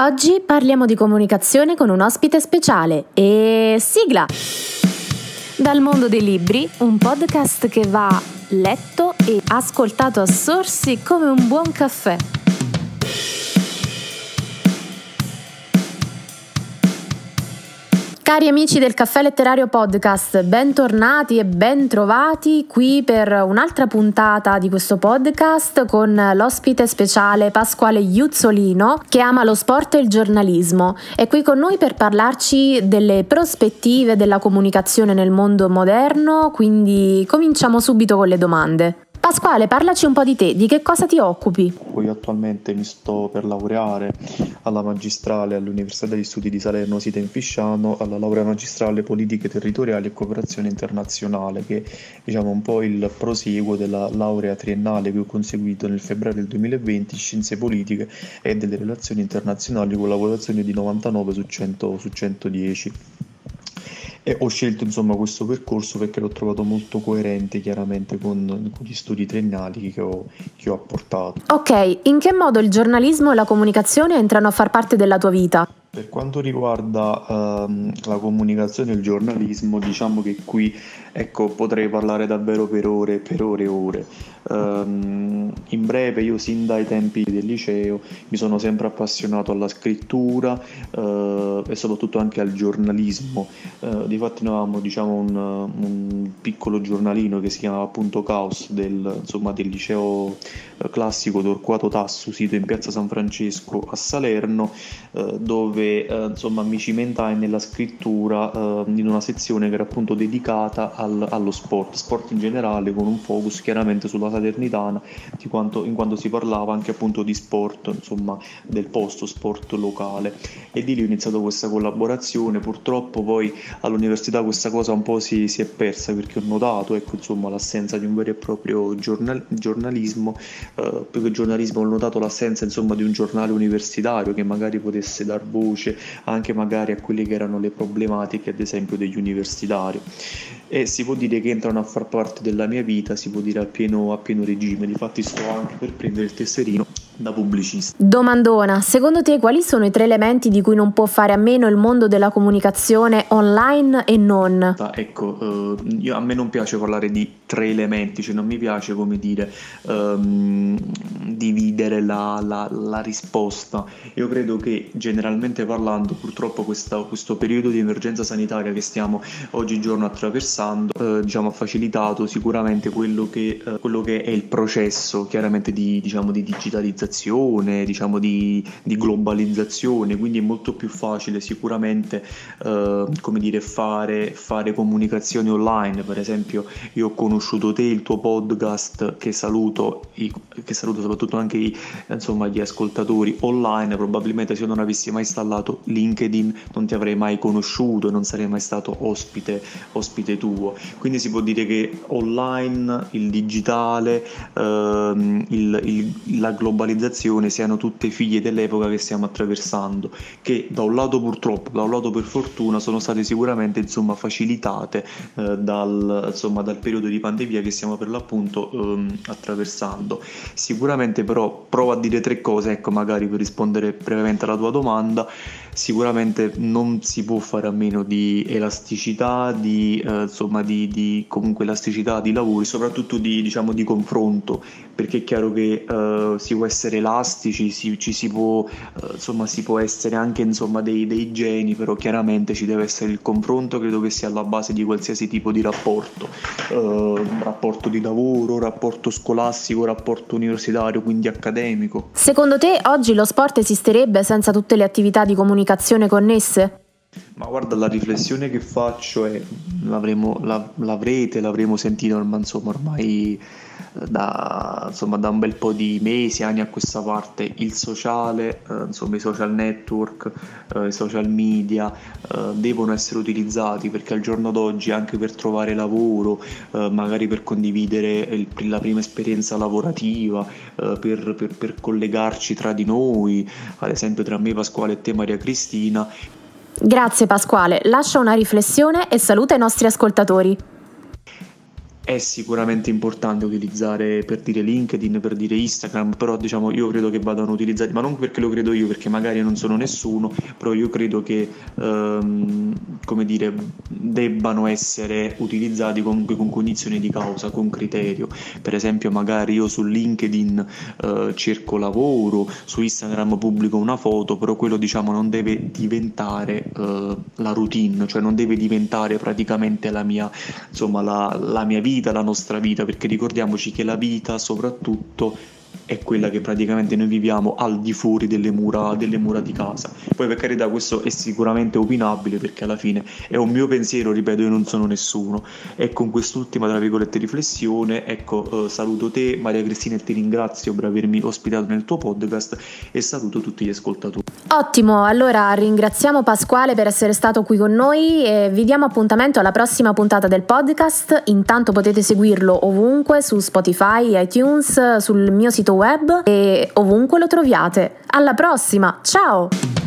Oggi parliamo di comunicazione con un ospite speciale e sigla! Dal mondo dei libri, un podcast che va letto e ascoltato a sorsi come un buon caffè. Cari amici del Caffè Letterario Podcast, bentornati e bentrovati qui per un'altra puntata di questo podcast con l'ospite speciale Pasquale Iuzzolino che ama lo sport e il giornalismo. È qui con noi per parlarci delle prospettive della comunicazione nel mondo moderno, quindi cominciamo subito con le domande. Pasquale, parlaci un po' di te, di che cosa ti occupi? Io attualmente mi sto per laureare alla magistrale all'Università degli Studi di Salerno Sita in Fisciano, alla laurea magistrale Politiche Territoriali e Cooperazione Internazionale, che è diciamo, un po' il proseguo della laurea triennale che ho conseguito nel febbraio del 2020 in Scienze Politiche e delle Relazioni Internazionali con la votazione di 99 su, 100, su 110. E ho scelto insomma questo percorso perché l'ho trovato molto coerente chiaramente con, con gli studi triennali che ho, che ho apportato. Ok, in che modo il giornalismo e la comunicazione entrano a far parte della tua vita? Per quanto riguarda ehm, la comunicazione e il giornalismo, diciamo che qui ecco, potrei parlare davvero per ore, per ore e ore. Um, in breve, io sin dai tempi del liceo mi sono sempre appassionato alla scrittura uh, e soprattutto anche al giornalismo. Uh, difatti noi avevamo diciamo, un, un, piccolo giornalino che si chiamava appunto Caos del, insomma, del liceo eh, classico Torquato Tassu, sito in piazza San Francesco a Salerno, uh, dove insomma, mi cimentai nella scrittura in una sezione che era appunto dedicata al, allo sport, sport in generale, con un focus chiaramente sulla salernitana, quanto, in quanto si parlava anche appunto di sport, insomma, del posto, sport locale. E di lì ho iniziato questa collaborazione. Purtroppo poi all'università questa cosa un po' si, si è persa perché ho notato ecco, insomma, l'assenza di un vero e proprio giornal, giornalismo, eh, più che giornalismo ho notato l'assenza insomma, di un giornale universitario che magari potesse dar voce anche magari a quelle che erano le problematiche ad esempio degli universitari e si può dire che entrano a far parte della mia vita, si può dire a pieno, a pieno regime, difatti sto anche per prendere il tesserino da pubblicista. Domandona, secondo te quali sono i tre elementi di cui non può fare a meno il mondo della comunicazione online e non? Ah, ecco, eh, io, a me non piace parlare di tre elementi, cioè non mi piace come dire um, dividere la, la, la, risposta. Io credo che generalmente parlando purtroppo questa, questo periodo di emergenza sanitaria che stiamo oggigiorno attraversando eh, diciamo, ha facilitato sicuramente quello che, eh, quello che, è il processo chiaramente di, diciamo, di digitalizzazione diciamo di, di, globalizzazione, quindi è molto più facile sicuramente eh, come dire, fare, fare comunicazioni online. Per esempio, io ho conosciuto te, il tuo podcast, che saluto, che saluto soprattutto anche i, insomma, gli ascoltatori online. Probabilmente se io non avessi mai installato LinkedIn non ti avrei mai conosciuto e non sarei mai stato ospite, ospite tuo. Quindi si può dire che online, il digitale, ehm, il, il, la globalizzazione siano tutte figlie dell'epoca che stiamo attraversando, che da un lato purtroppo, da un lato per fortuna sono state sicuramente insomma, facilitate eh, dal, insomma, dal, periodo di pandemia che stiamo per l'appunto ehm, attraversando. Sicuramente però provo a dire tre cose, ecco magari per rispondere brevemente alla tua domanda. Sicuramente non si può fare a meno di elasticità, di, eh, insomma, di, di, comunque elasticità di lavori, soprattutto di, diciamo, di confronto, perché è chiaro che eh, si può essere elastici, si, ci si può, eh, insomma, si può essere anche insomma, dei, dei geni, però chiaramente ci deve essere il confronto, credo che sia alla base di qualsiasi tipo di rapporto, eh, rapporto di lavoro, rapporto scolastico, rapporto universitario, quindi accademico. Secondo te oggi lo sport esisterebbe senza tutte le attività di comunicazione? connesse? Ma guarda, la riflessione che faccio è, l'avremo, la, l'avrete, l'avremo sentito, ma insomma ormai da, insomma, da, un bel po' di mesi, anni a questa parte, il sociale, eh, insomma i social network, eh, i social media eh, devono essere utilizzati perché al giorno d'oggi anche per trovare lavoro, eh, magari per condividere il, la prima esperienza lavorativa, eh, per, per, per collegarci tra di noi, ad esempio tra me Pasquale e te Maria Cristina, Grazie Pasquale, lascia una riflessione e saluta i nostri ascoltatori. È sicuramente importante utilizzare per dire LinkedIn, per dire Instagram, però diciamo io credo che vadano utilizzati, ma non perché lo credo io, perché magari non sono nessuno, però io credo che ehm, come dire, debbano essere utilizzati comunque con cognizione di causa, con criterio. Per esempio magari io su LinkedIn eh, cerco lavoro, su Instagram pubblico una foto, però quello diciamo non deve diventare eh, la routine, cioè non deve diventare praticamente la mia, insomma, la, la mia vita vita, la nostra vita, perché ricordiamoci che la vita soprattutto è quella che praticamente noi viviamo al di fuori delle mura, delle mura di casa. Poi per carità questo è sicuramente opinabile perché alla fine è un mio pensiero, ripeto, io non sono nessuno. E con quest'ultima, tra virgolette, riflessione, ecco, eh, saluto te Maria Cristina e ti ringrazio per avermi ospitato nel tuo podcast e saluto tutti gli ascoltatori. Ottimo, allora ringraziamo Pasquale per essere stato qui con noi e vi diamo appuntamento alla prossima puntata del podcast. Intanto potete seguirlo ovunque su Spotify, iTunes, sul mio sito web e ovunque lo troviate. Alla prossima, ciao!